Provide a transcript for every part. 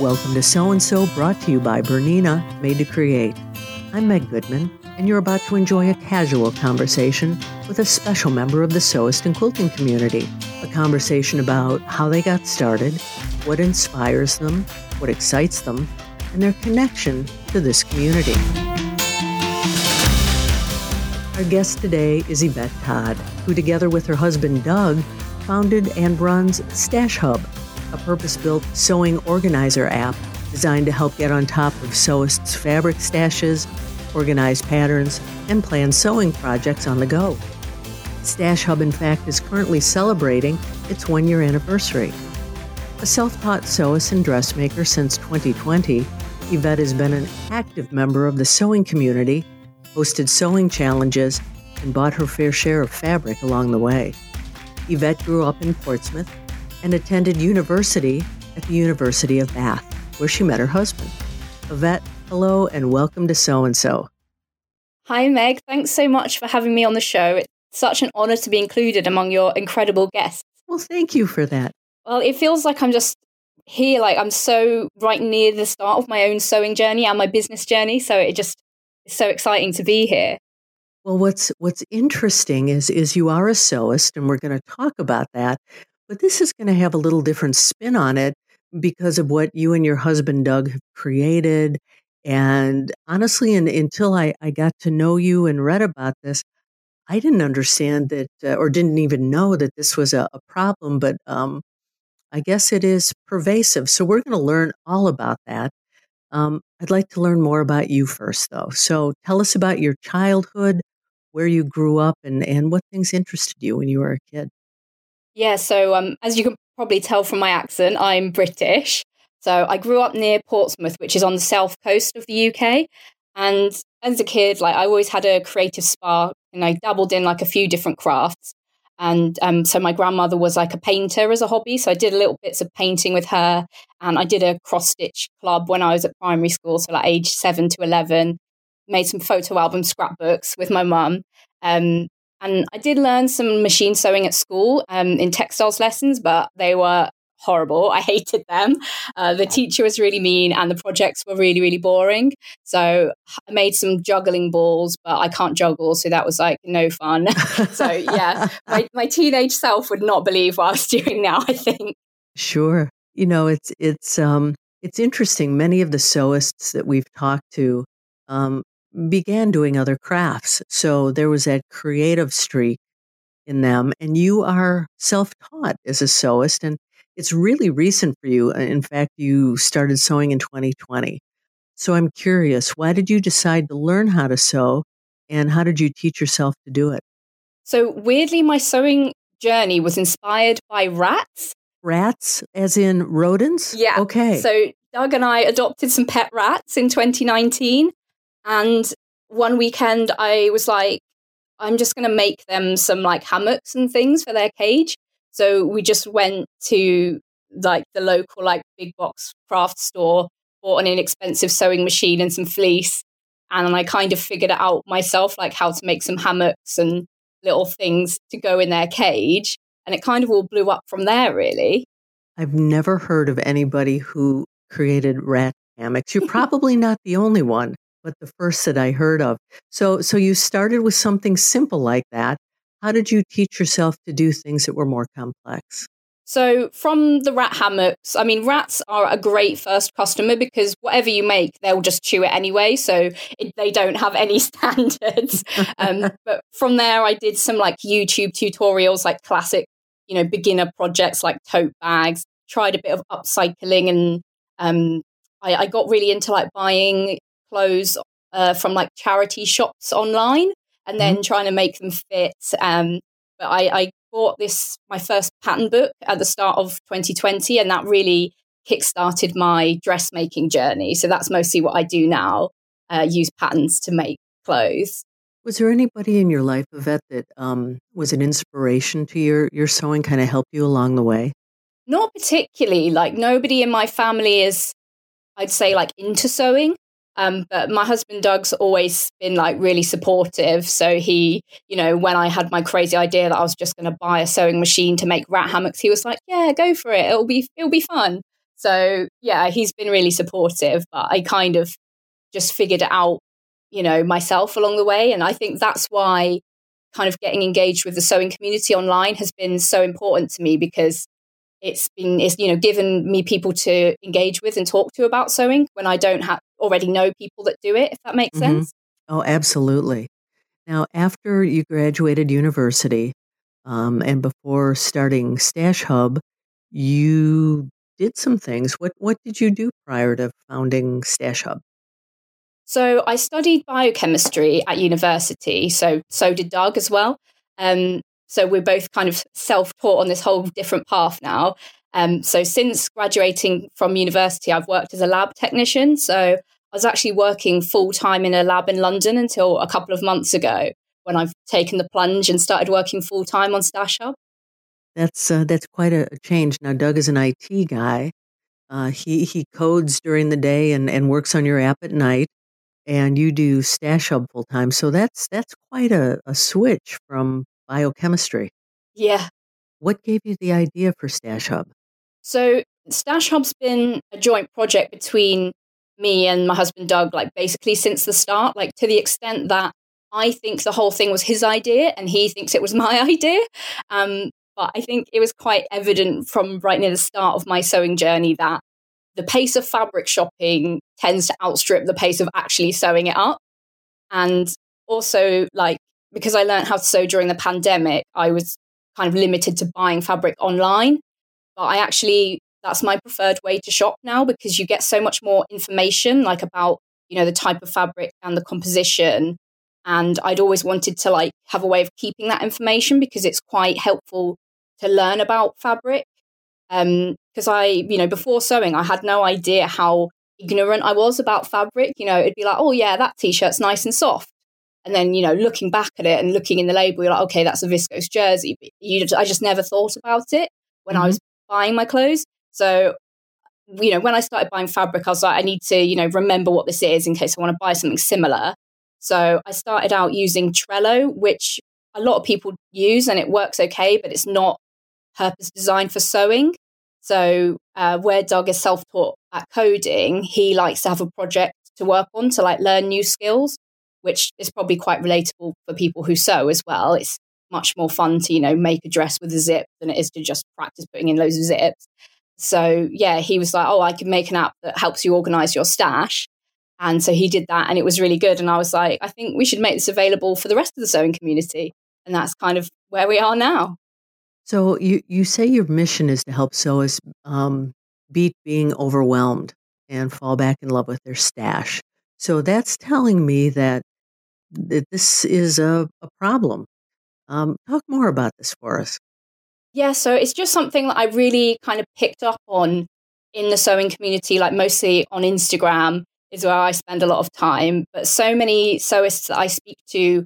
Welcome to Sew and So, brought to you by Bernina, made to create. I'm Meg Goodman, and you're about to enjoy a casual conversation with a special member of the sewist and quilting community. A conversation about how they got started, what inspires them, what excites them, and their connection to this community. Our guest today is Yvette Todd, who, together with her husband Doug, founded and runs Stash Hub, a purpose built sewing organizer app designed to help get on top of sewists' fabric stashes, organize patterns, and plan sewing projects on the go. Stash Hub, in fact, is currently celebrating its one year anniversary. A self taught sewist and dressmaker since 2020, Yvette has been an active member of the sewing community, hosted sewing challenges, and bought her fair share of fabric along the way. Yvette grew up in Portsmouth and attended university at the University of Bath, where she met her husband. Yvette, hello and welcome to Sew and So. Hi, Meg. Thanks so much for having me on the show. It's such an honor to be included among your incredible guests. Well, thank you for that. Well, it feels like I'm just here, like I'm so right near the start of my own sewing journey and my business journey. So it just is so exciting to be here. Well, what's what's interesting is is you are a sewist, and we're going to talk about that. But this is going to have a little different spin on it because of what you and your husband, Doug, have created. And honestly, and until I, I got to know you and read about this, I didn't understand that uh, or didn't even know that this was a, a problem. But um, I guess it is pervasive. So we're going to learn all about that. Um, I'd like to learn more about you first, though. So tell us about your childhood, where you grew up, and, and what things interested you when you were a kid. Yeah, so um, as you can probably tell from my accent, I'm British. So I grew up near Portsmouth, which is on the south coast of the UK. And as a kid, like I always had a creative spark and I dabbled in like a few different crafts. And um, so my grandmother was like a painter as a hobby. So I did a little bits of painting with her. And I did a cross stitch club when I was at primary school. So like age seven to 11, made some photo album scrapbooks with my mum. Um, and I did learn some machine sewing at school um, in textiles lessons, but they were horrible. I hated them. Uh, the teacher was really mean and the projects were really, really boring. So I made some juggling balls, but I can't juggle. So that was like no fun. so yeah, my, my teenage self would not believe what I was doing now, I think. Sure. You know, it's, it's, um, it's interesting. Many of the sewists that we've talked to um, began doing other crafts. So there was that creative streak in them. And you are self taught as a sewist. And it's really recent for you. Uh, in fact, you started sewing in 2020. So I'm curious, why did you decide to learn how to sew? And how did you teach yourself to do it? So, weirdly, my sewing journey was inspired by rats. Rats, as in rodents? Yeah. Okay. So, Doug and I adopted some pet rats in 2019. And one weekend, I was like, I'm just going to make them some like hammocks and things for their cage. So we just went to like the local like big box craft store, bought an inexpensive sewing machine and some fleece, and I kind of figured it out myself, like how to make some hammocks and little things to go in their cage. And it kind of all blew up from there, really. I've never heard of anybody who created rat hammocks. You're probably not the only one but the first that I heard of. So, so you started with something simple like that. How did you teach yourself to do things that were more complex? So, from the rat hammocks, I mean, rats are a great first customer because whatever you make, they'll just chew it anyway. So, it, they don't have any standards. um, but from there, I did some like YouTube tutorials, like classic, you know, beginner projects like tote bags, tried a bit of upcycling, and um, I, I got really into like buying clothes uh, from like charity shops online and then mm-hmm. trying to make them fit. Um, but I, I bought this, my first pattern book at the start of 2020, and that really kickstarted my dressmaking journey. So that's mostly what I do now uh, use patterns to make clothes. Was there anybody in your life, Yvette, that um, was an inspiration to your, your sewing, kind of helped you along the way? Not particularly. Like, nobody in my family is, I'd say, like into sewing. Um, but my husband Doug's always been like really supportive. So he, you know, when I had my crazy idea that I was just going to buy a sewing machine to make rat hammocks, he was like, "Yeah, go for it. It'll be it'll be fun." So yeah, he's been really supportive, but I kind of just figured it out, you know, myself along the way. And I think that's why kind of getting engaged with the sewing community online has been so important to me because it's been it's you know given me people to engage with and talk to about sewing when I don't have already know people that do it if that makes mm-hmm. sense. Oh, absolutely. Now, after you graduated university um, and before starting Stash Hub, you did some things. What what did you do prior to founding Stash Hub? So I studied biochemistry at university. So so did Doug as well. Um, so we're both kind of self-taught on this whole different path now. Um, so since graduating from university, I've worked as a lab technician. So I was actually working full time in a lab in London until a couple of months ago when I've taken the plunge and started working full time on Stash Hub. That's uh, that's quite a change. Now, Doug is an IT guy. Uh, he he codes during the day and, and works on your app at night and you do Stash Hub full time. So that's that's quite a, a switch from biochemistry. Yeah. What gave you the idea for Stash Hub? So Stash Hub's been a joint project between me and my husband Doug, like basically since the start, like to the extent that I think the whole thing was his idea and he thinks it was my idea. Um, but I think it was quite evident from right near the start of my sewing journey that the pace of fabric shopping tends to outstrip the pace of actually sewing it up. And also, like, because I learned how to sew during the pandemic, I was kind of limited to buying fabric online. But I actually, that's my preferred way to shop now because you get so much more information, like about, you know, the type of fabric and the composition. And I'd always wanted to like have a way of keeping that information because it's quite helpful to learn about fabric because um, I, you know, before sewing, I had no idea how ignorant I was about fabric. You know, it'd be like, oh yeah, that t-shirt's nice and soft, and then you know, looking back at it and looking in the label, you're like, okay, that's a viscose jersey. But you, I just never thought about it when mm-hmm. I was buying my clothes. So, you know, when I started buying fabric, I was like, I need to, you know, remember what this is in case I want to buy something similar. So I started out using Trello, which a lot of people use and it works okay, but it's not purpose designed for sewing. So uh, where Doug is self-taught at coding, he likes to have a project to work on to like learn new skills, which is probably quite relatable for people who sew as well. It's much more fun to you know make a dress with a zip than it is to just practice putting in loads of zips. So yeah, he was like, "Oh, I can make an app that helps you organize your stash." And so he did that, and it was really good. And I was like, "I think we should make this available for the rest of the sewing community." And that's kind of where we are now. So you, you say your mission is to help sewers um, beat being overwhelmed and fall back in love with their stash. So that's telling me that, that this is a, a problem. Um, talk more about this for us. Yeah, so it's just something that I really kind of picked up on in the sewing community, like mostly on Instagram is where I spend a lot of time. But so many sewists that I speak to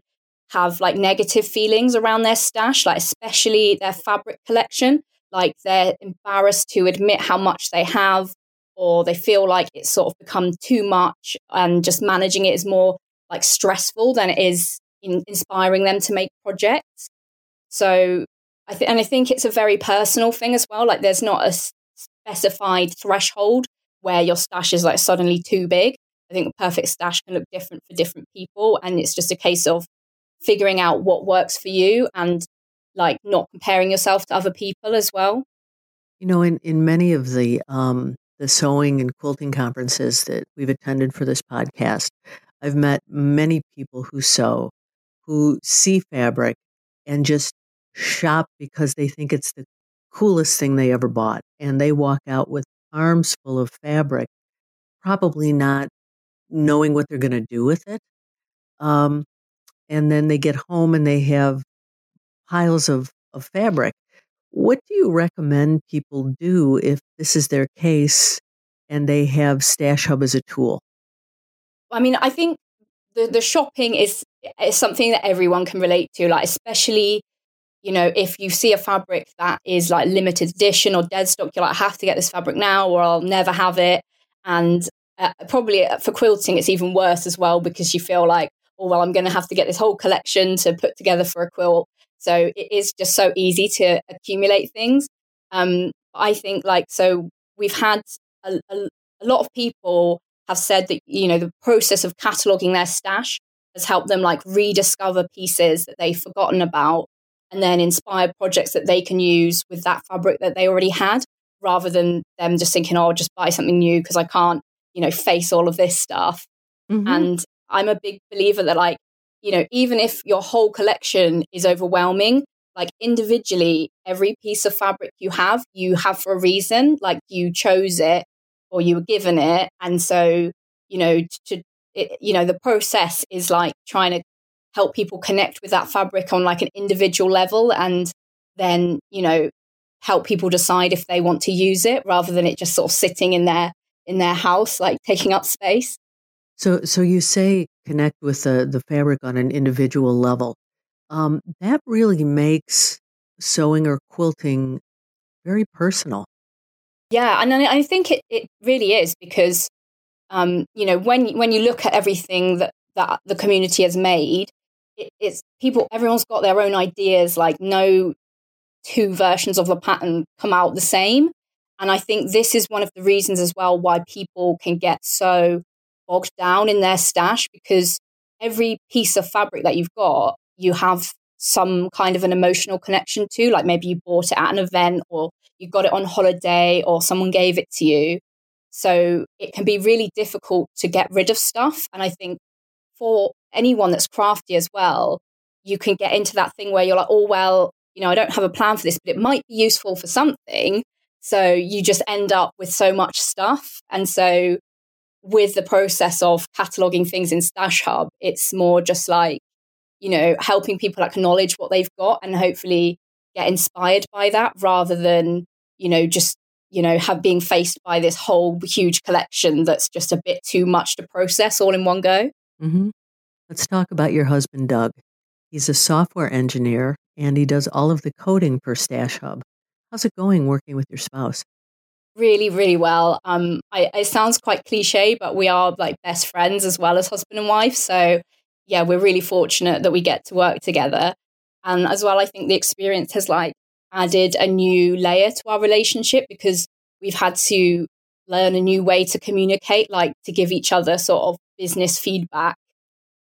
have like negative feelings around their stash, like especially their fabric collection. Like they're embarrassed to admit how much they have, or they feel like it's sort of become too much and just managing it is more like stressful than it is in inspiring them to make projects. So I think, and I think it's a very personal thing as well. Like there's not a specified threshold where your stash is like suddenly too big. I think a perfect stash can look different for different people. And it's just a case of figuring out what works for you and like not comparing yourself to other people as well. You know, in, in many of the um, the sewing and quilting conferences that we've attended for this podcast, I've met many people who sew, who see fabric and just shop because they think it's the coolest thing they ever bought. And they walk out with arms full of fabric, probably not knowing what they're going to do with it. Um, and then they get home and they have piles of, of fabric. What do you recommend people do if this is their case and they have Stash Hub as a tool? I mean, I think the, the shopping is, is something that everyone can relate to, like, especially, you know, if you see a fabric that is like limited edition or dead stock, you're like, I have to get this fabric now or I'll never have it. And uh, probably uh, for quilting, it's even worse as well because you feel like, oh, well, I'm going to have to get this whole collection to put together for a quilt. So it is just so easy to accumulate things. Um, I think like, so we've had a, a, a lot of people have said that you know the process of cataloging their stash has helped them like rediscover pieces that they've forgotten about and then inspire projects that they can use with that fabric that they already had rather than them just thinking oh I'll just buy something new because I can't you know face all of this stuff mm-hmm. and I'm a big believer that like you know even if your whole collection is overwhelming like individually every piece of fabric you have you have for a reason like you chose it or you were given it and so you know to it, you know the process is like trying to help people connect with that fabric on like an individual level and then you know help people decide if they want to use it rather than it just sort of sitting in their in their house like taking up space. So so you say connect with the the fabric on an individual level. Um, that really makes sewing or quilting very personal yeah and i think it, it really is because um, you know when when you look at everything that that the community has made it, it's people everyone's got their own ideas like no two versions of a pattern come out the same. And i think this is one of the reasons as well why people can get so bogged down in their stash because every piece of fabric that you've got you have some kind of an emotional connection to like maybe you bought it at an event or you got it on holiday or someone gave it to you so it can be really difficult to get rid of stuff and i think for anyone that's crafty as well, you can get into that thing where you're like, oh, well, you know, I don't have a plan for this, but it might be useful for something. So you just end up with so much stuff. And so with the process of cataloging things in Stash Hub, it's more just like, you know, helping people acknowledge what they've got and hopefully get inspired by that rather than, you know, just, you know, have being faced by this whole huge collection that's just a bit too much to process all in one go. Mm-hmm. Let's talk about your husband, Doug. He's a software engineer and he does all of the coding for Stash Hub. How's it going working with your spouse? Really, really well. Um, I, it sounds quite cliche, but we are like best friends as well as husband and wife. So, yeah, we're really fortunate that we get to work together. And as well, I think the experience has like added a new layer to our relationship because we've had to learn a new way to communicate, like to give each other sort of business feedback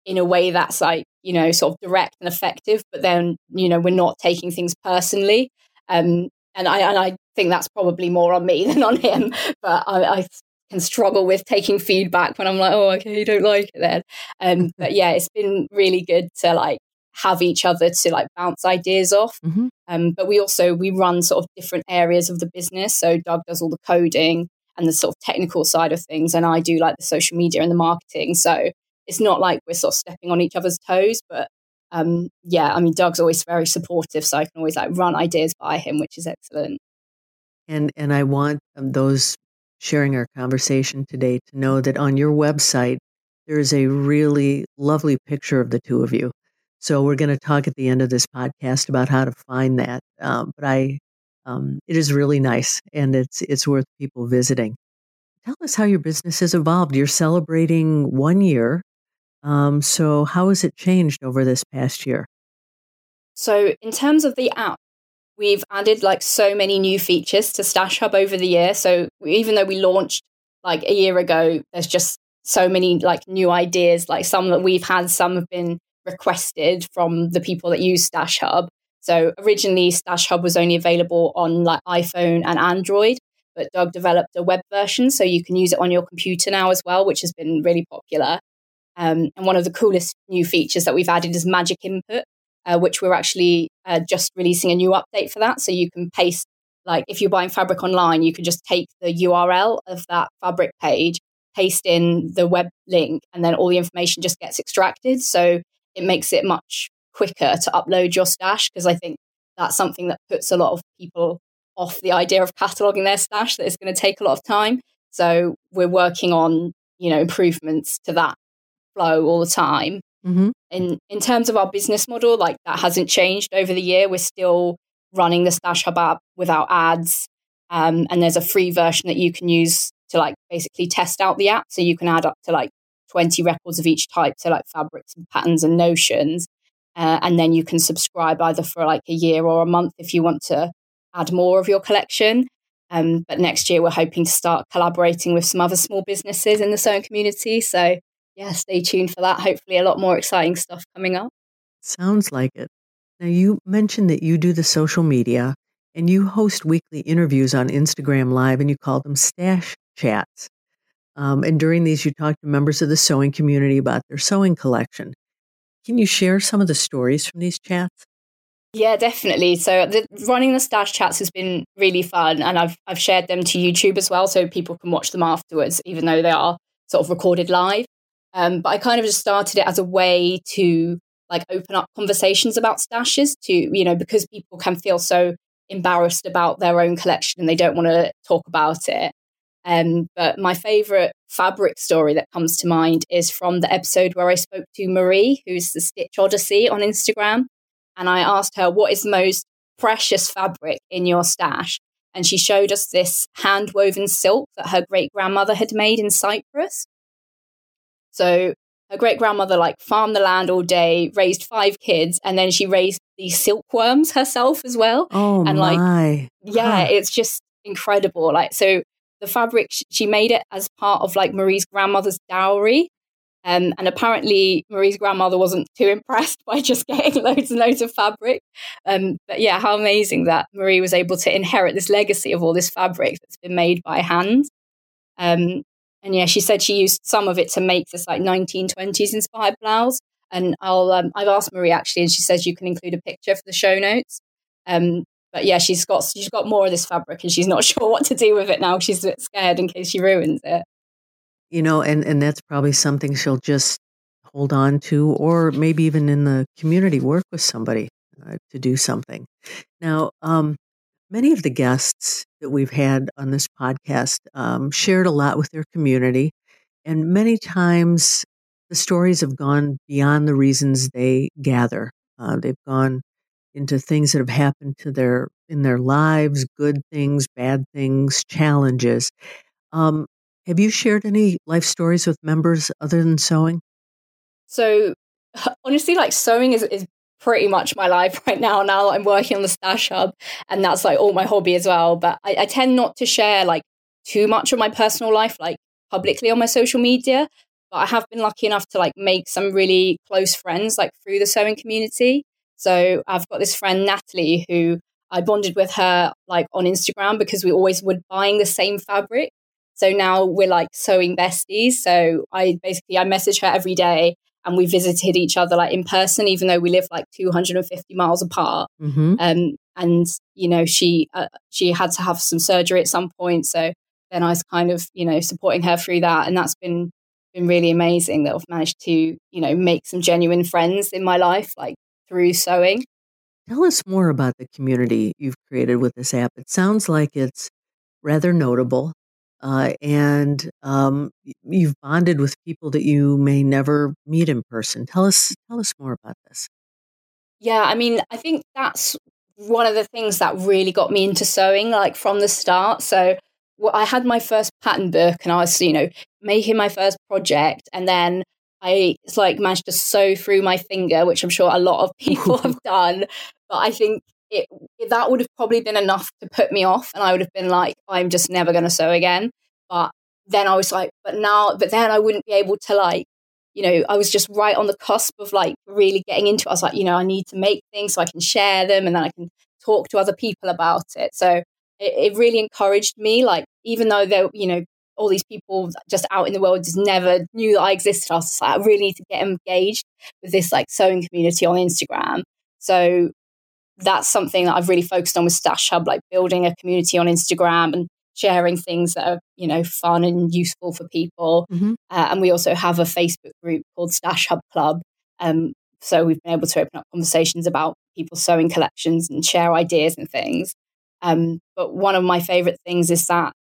in a way that's like you know sort of direct and effective but then you know we're not taking things personally um and i and i think that's probably more on me than on him but i, I can struggle with taking feedback when i'm like oh okay you don't like it then. Um but yeah it's been really good to like have each other to like bounce ideas off. Mm-hmm. um but we also we run sort of different areas of the business. So doug does all the coding and the sort of technical side of things and i do like the social media and the marketing. So it's not like we're sort of stepping on each other's toes, but um, yeah, I mean, Doug's always very supportive, so I can always like run ideas by him, which is excellent. And and I want um, those sharing our conversation today to know that on your website there is a really lovely picture of the two of you. So we're going to talk at the end of this podcast about how to find that. Um, but I, um, it is really nice, and it's it's worth people visiting. Tell us how your business has evolved. You're celebrating one year um, so, how has it changed over this past year? So, in terms of the app, we've added like so many new features to Stash Hub over the year. So, even though we launched like a year ago, there's just so many like new ideas. Like some that we've had, some have been requested from the people that use Stash Hub. So, originally, Stash Hub was only available on like iPhone and Android. But Doug developed a web version, so you can use it on your computer now as well, which has been really popular. Um, and one of the coolest new features that we've added is Magic Input, uh, which we're actually uh, just releasing a new update for that. So you can paste, like if you're buying fabric online, you can just take the URL of that fabric page, paste in the web link, and then all the information just gets extracted. So it makes it much quicker to upload your stash because I think that's something that puts a lot of people off the idea of cataloging their stash that it's going to take a lot of time. So we're working on, you know, improvements to that flow all the time. Mm-hmm. In in terms of our business model, like that hasn't changed over the year. We're still running the Stash Hub app without ads, um, and there's a free version that you can use to like basically test out the app. So you can add up to like 20 records of each type, so like fabrics and patterns and notions, uh, and then you can subscribe either for like a year or a month if you want to add more of your collection. Um, but next year, we're hoping to start collaborating with some other small businesses in the sewing community. So, yeah, stay tuned for that. Hopefully, a lot more exciting stuff coming up. Sounds like it. Now, you mentioned that you do the social media and you host weekly interviews on Instagram Live and you call them stash chats. Um, and during these, you talk to members of the sewing community about their sewing collection. Can you share some of the stories from these chats? Yeah, definitely. So the, running the stash chats has been really fun, and I've I've shared them to YouTube as well, so people can watch them afterwards, even though they are sort of recorded live. Um, but I kind of just started it as a way to like open up conversations about stashes to you know because people can feel so embarrassed about their own collection and they don't want to talk about it. Um, but my favorite fabric story that comes to mind is from the episode where I spoke to Marie, who's the Stitch Odyssey on Instagram. And I asked her, What is the most precious fabric in your stash? And she showed us this hand woven silk that her great grandmother had made in Cyprus. So her great grandmother like farmed the land all day, raised five kids, and then she raised these silkworms herself as well. Oh and my. like yeah, huh. it's just incredible. Like so the fabric she made it as part of like Marie's grandmother's dowry. Um, and apparently Marie's grandmother wasn't too impressed by just getting loads and loads of fabric. Um, but yeah, how amazing that Marie was able to inherit this legacy of all this fabric that's been made by hand. Um, and yeah, she said she used some of it to make this like 1920s inspired blouse. And I'll um, I've asked Marie actually, and she says you can include a picture for the show notes. Um, but yeah, she's got she's got more of this fabric, and she's not sure what to do with it now. She's a bit scared in case she ruins it. You know, and and that's probably something she'll just hold on to, or maybe even in the community work with somebody uh, to do something. Now, um, many of the guests that we've had on this podcast um, shared a lot with their community, and many times the stories have gone beyond the reasons they gather. Uh, they've gone into things that have happened to their in their lives, good things, bad things, challenges. Um, have you shared any life stories with members other than sewing? So honestly, like sewing is, is pretty much my life right now. Now I'm working on the Stash Hub, and that's like all my hobby as well. But I, I tend not to share like too much of my personal life, like publicly on my social media. But I have been lucky enough to like make some really close friends like through the sewing community. So I've got this friend Natalie who I bonded with her like on Instagram because we always were buying the same fabric. So now we're like sewing besties. So I basically I message her every day and we visited each other like in person, even though we live like 250 miles apart. Mm-hmm. Um, and you know, she uh, she had to have some surgery at some point, so then I was kind of you know supporting her through that, and that's been been really amazing that I've managed to you know make some genuine friends in my life, like through sewing. Tell us more about the community you've created with this app. It sounds like it's rather notable. Uh, and um, you've bonded with people that you may never meet in person. Tell us, tell us more about this. Yeah, I mean, I think that's one of the things that really got me into sewing, like from the start. So well, I had my first pattern book, and I was, you know, making my first project, and then I like managed to sew through my finger, which I'm sure a lot of people have done. But I think it, that would have probably been enough to put me off and I would have been like I'm just never going to sew again but then I was like but now but then I wouldn't be able to like you know I was just right on the cusp of like really getting into it I was like you know I need to make things so I can share them and then I can talk to other people about it so it, it really encouraged me like even though there you know all these people just out in the world just never knew that I existed. I was like, I really need to get engaged with this like sewing community on Instagram. So that's something that I've really focused on with Stash Hub, like building a community on Instagram and sharing things that are you know fun and useful for people. Mm-hmm. Uh, and we also have a Facebook group called Stash Hub Club. Um, so we've been able to open up conversations about people sewing collections and share ideas and things. Um, but one of my favorite things is that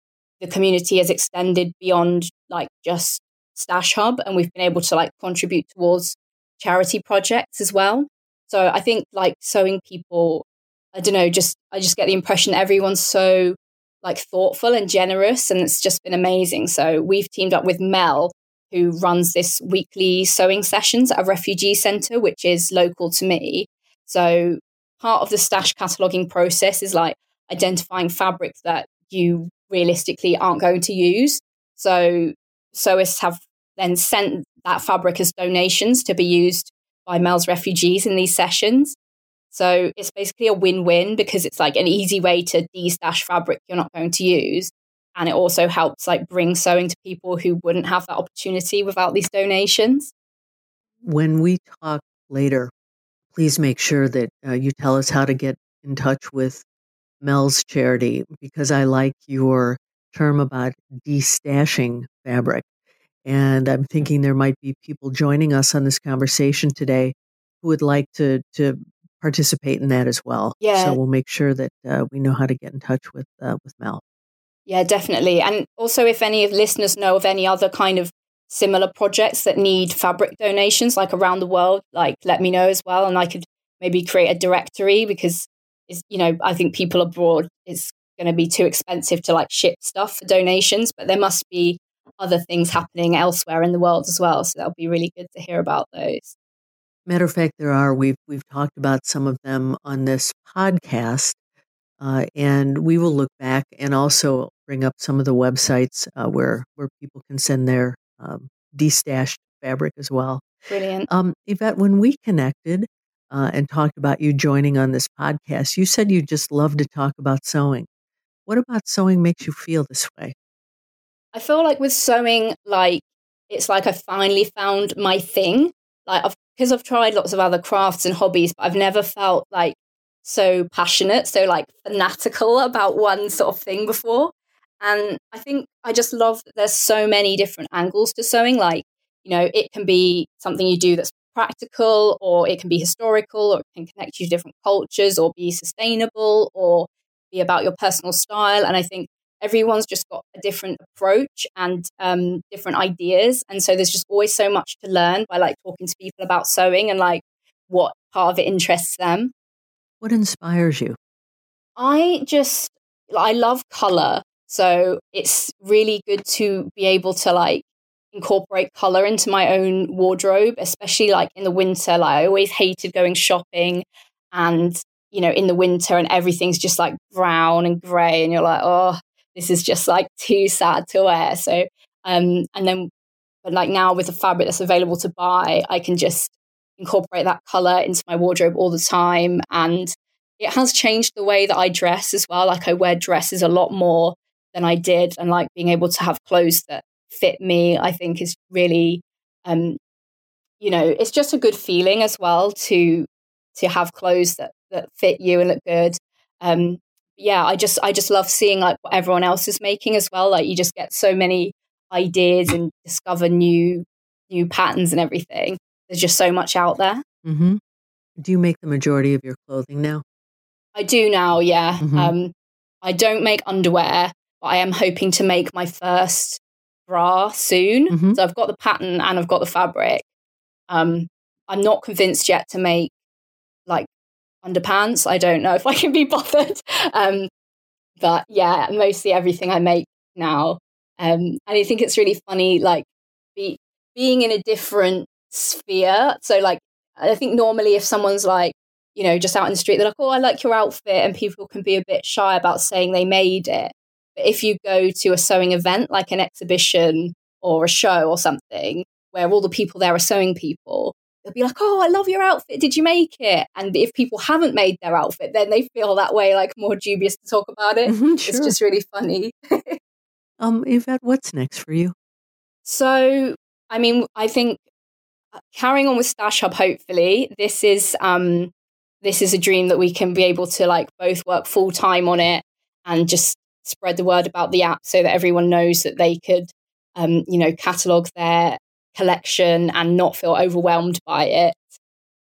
the community has extended beyond like just Stash Hub, and we've been able to like contribute towards charity projects as well. So I think like sewing people, I don't know, just I just get the impression everyone's so like thoughtful and generous, and it's just been amazing. So we've teamed up with Mel, who runs this weekly sewing sessions at a refugee centre, which is local to me. So part of the stash cataloguing process is like identifying fabrics that you realistically aren't going to use. So sewists have then sent that fabric as donations to be used by Mel's refugees in these sessions. So it's basically a win win because it's like an easy way to de-stash fabric you're not going to use. And it also helps like bring sewing to people who wouldn't have that opportunity without these donations. When we talk later, please make sure that uh, you tell us how to get in touch with Mel's charity because I like your term about destashing fabric. And I'm thinking there might be people joining us on this conversation today who would like to to participate in that as well. Yeah. So we'll make sure that uh, we know how to get in touch with uh, with Mel. Yeah, definitely. And also, if any of listeners know of any other kind of similar projects that need fabric donations, like around the world, like let me know as well, and I could maybe create a directory because it's you know I think people abroad it's going to be too expensive to like ship stuff for donations, but there must be other things happening elsewhere in the world as well. So that'll be really good to hear about those. Matter of fact, there are. We've we've talked about some of them on this podcast, uh, and we will look back and also bring up some of the websites uh, where where people can send their um, destashed fabric as well. Brilliant. Um, Yvette, when we connected uh, and talked about you joining on this podcast, you said you just love to talk about sewing. What about sewing makes you feel this way? I feel like with sewing, like it's like I finally found my thing. Like I've because I've tried lots of other crafts and hobbies, but I've never felt like so passionate, so like fanatical about one sort of thing before. And I think I just love that there's so many different angles to sewing. Like, you know, it can be something you do that's practical, or it can be historical, or it can connect you to different cultures, or be sustainable, or be about your personal style. And I think everyone's just got a different approach and um, different ideas. And so there's just always so much to learn by like talking to people about sewing and like what part of it interests them. What inspires you? I just i love color. So it's really good to be able to like incorporate color into my own wardrobe especially like in the winter. Like i always hated going shopping and you know in the winter and everything's just like brown and gray and you're like oh this is just like too sad to wear. So, um, and then, but like now with the fabric that's available to buy, I can just incorporate that color into my wardrobe all the time. And it has changed the way that I dress as well. Like I wear dresses a lot more than I did. And like being able to have clothes that fit me, I think is really, um, you know, it's just a good feeling as well to, to have clothes that, that fit you and look good. Um, yeah, I just I just love seeing like what everyone else is making as well. Like you just get so many ideas and discover new new patterns and everything. There's just so much out there. Mm-hmm. Do you make the majority of your clothing now? I do now. Yeah. Mm-hmm. Um, I don't make underwear, but I am hoping to make my first bra soon. Mm-hmm. So I've got the pattern and I've got the fabric. Um, I'm not convinced yet to make like underpants. I don't know if I can be bothered. Um, but yeah, mostly everything I make now. Um, and I think it's really funny, like be, being in a different sphere. So, like, I think normally if someone's like, you know, just out in the street, they're like, oh, I like your outfit. And people can be a bit shy about saying they made it. But if you go to a sewing event, like an exhibition or a show or something, where all the people there are sewing people, they'll be like, "Oh, I love your outfit. Did you make it?" And if people haven't made their outfit, then they feel that way, like more dubious to talk about it. Mm-hmm, sure. It's just really funny. um, Yvette, what's next for you? So, I mean, I think uh, carrying on with Stash Hub. Hopefully, this is um, this is a dream that we can be able to like both work full time on it and just spread the word about the app so that everyone knows that they could um, you know, catalog their collection and not feel overwhelmed by it.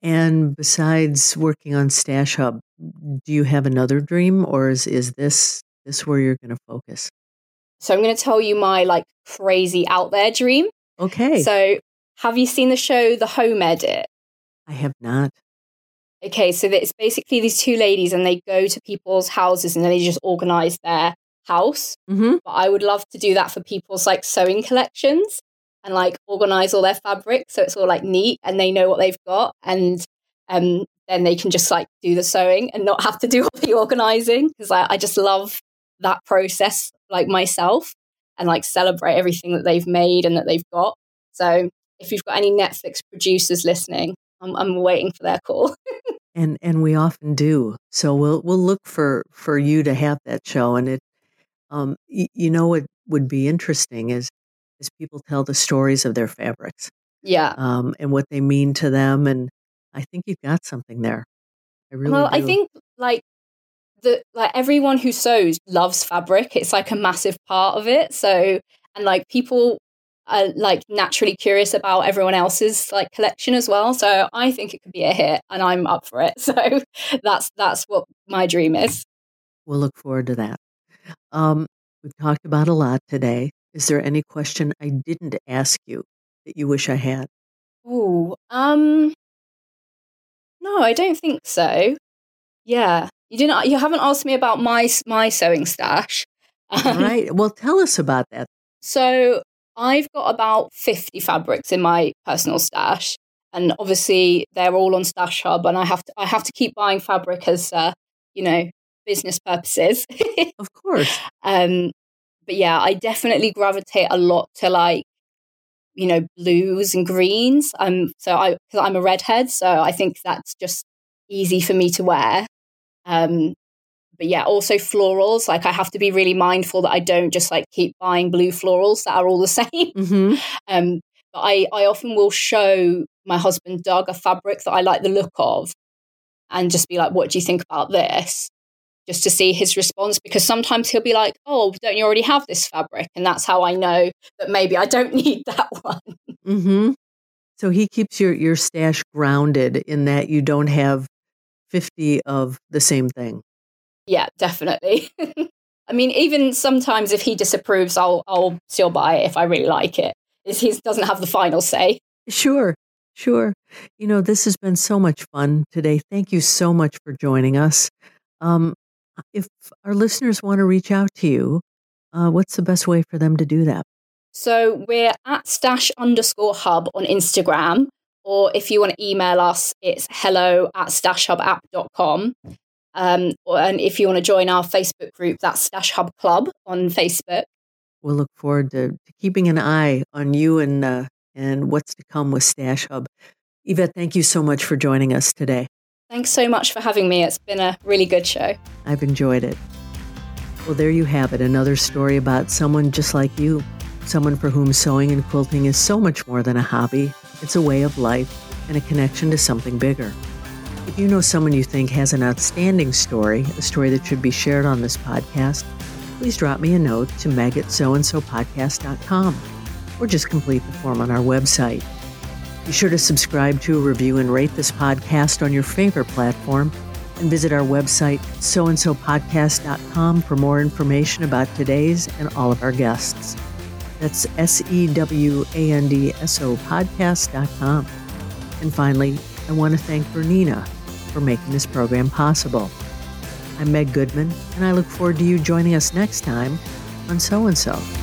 And besides working on Stash Hub, do you have another dream or is, is this this where you're going to focus? So I'm going to tell you my like crazy out there dream. Okay. So have you seen the show The Home Edit? I have not. Okay, so it's basically these two ladies and they go to people's houses and then they just organize their house. Mm-hmm. But I would love to do that for people's like sewing collections and like organize all their fabric so it's all like neat and they know what they've got and um then they can just like do the sewing and not have to do all the organizing because I, I just love that process like myself and like celebrate everything that they've made and that they've got. So if you've got any Netflix producers listening, I'm, I'm waiting for their call. and and we often do. So we'll we'll look for for you to have that show. And it, um, y- you know, what would be interesting is is people tell the stories of their fabrics. Yeah. Um, and what they mean to them, and I think you've got something there. I really. Well, do. I think like the like everyone who sews loves fabric. It's like a massive part of it. So and like people are like naturally curious about everyone else's like collection as well. So I think it could be a hit, and I'm up for it. So that's that's what my dream is. We'll look forward to that. Um, we've talked about a lot today. Is there any question I didn't ask you that you wish I had? Oh, um, no, I don't think so. Yeah, you didn't. You haven't asked me about my my sewing stash. All right. Well, tell us about that. So I've got about fifty fabrics in my personal stash, and obviously they're all on Stash Hub, and I have to I have to keep buying fabric as uh, you know business purposes. Of course. um, but yeah, I definitely gravitate a lot to like you know blues and greens. Um, so I because I'm a redhead, so I think that's just easy for me to wear. Um, but yeah, also florals. Like I have to be really mindful that I don't just like keep buying blue florals that are all the same. Mm-hmm. Um, but I, I often will show my husband Doug a fabric that I like the look of and just be like, what do you think about this? Just to see his response because sometimes he'll be like, oh, don't you already have this fabric? And that's how I know that maybe I don't need that one. Mm-hmm. So he keeps your, your stash grounded in that you don't have 50 of the same thing. Yeah, definitely. I mean, even sometimes if he disapproves, I'll I'll still buy it if I really like it. He doesn't have the final say. Sure, sure. You know, this has been so much fun today. Thank you so much for joining us. Um, if our listeners want to reach out to you, uh, what's the best way for them to do that? So we're at stash underscore hub on Instagram, or if you want to email us, it's hello at stashhubapp.com. Um, and if you want to join our Facebook group, that's Stash Hub Club on Facebook. We'll look forward to, to keeping an eye on you and uh, and what's to come with Stash Hub. Yvette, thank you so much for joining us today. Thanks so much for having me. It's been a really good show. I've enjoyed it. Well, there you have it, another story about someone just like you, someone for whom sewing and quilting is so much more than a hobby. It's a way of life and a connection to something bigger. If you know someone you think has an outstanding story, a story that should be shared on this podcast, please drop me a note to meg at sewandsopodcast.com or just complete the form on our website. Be sure to subscribe to, review, and rate this podcast on your favorite platform and visit our website, sewandsopodcast.com, for more information about today's and all of our guests. That's S E W A N D S O podcast.com. And finally, I want to thank Bernina for making this program possible. I'm Meg Goodman, and I look forward to you joining us next time on Sew and So.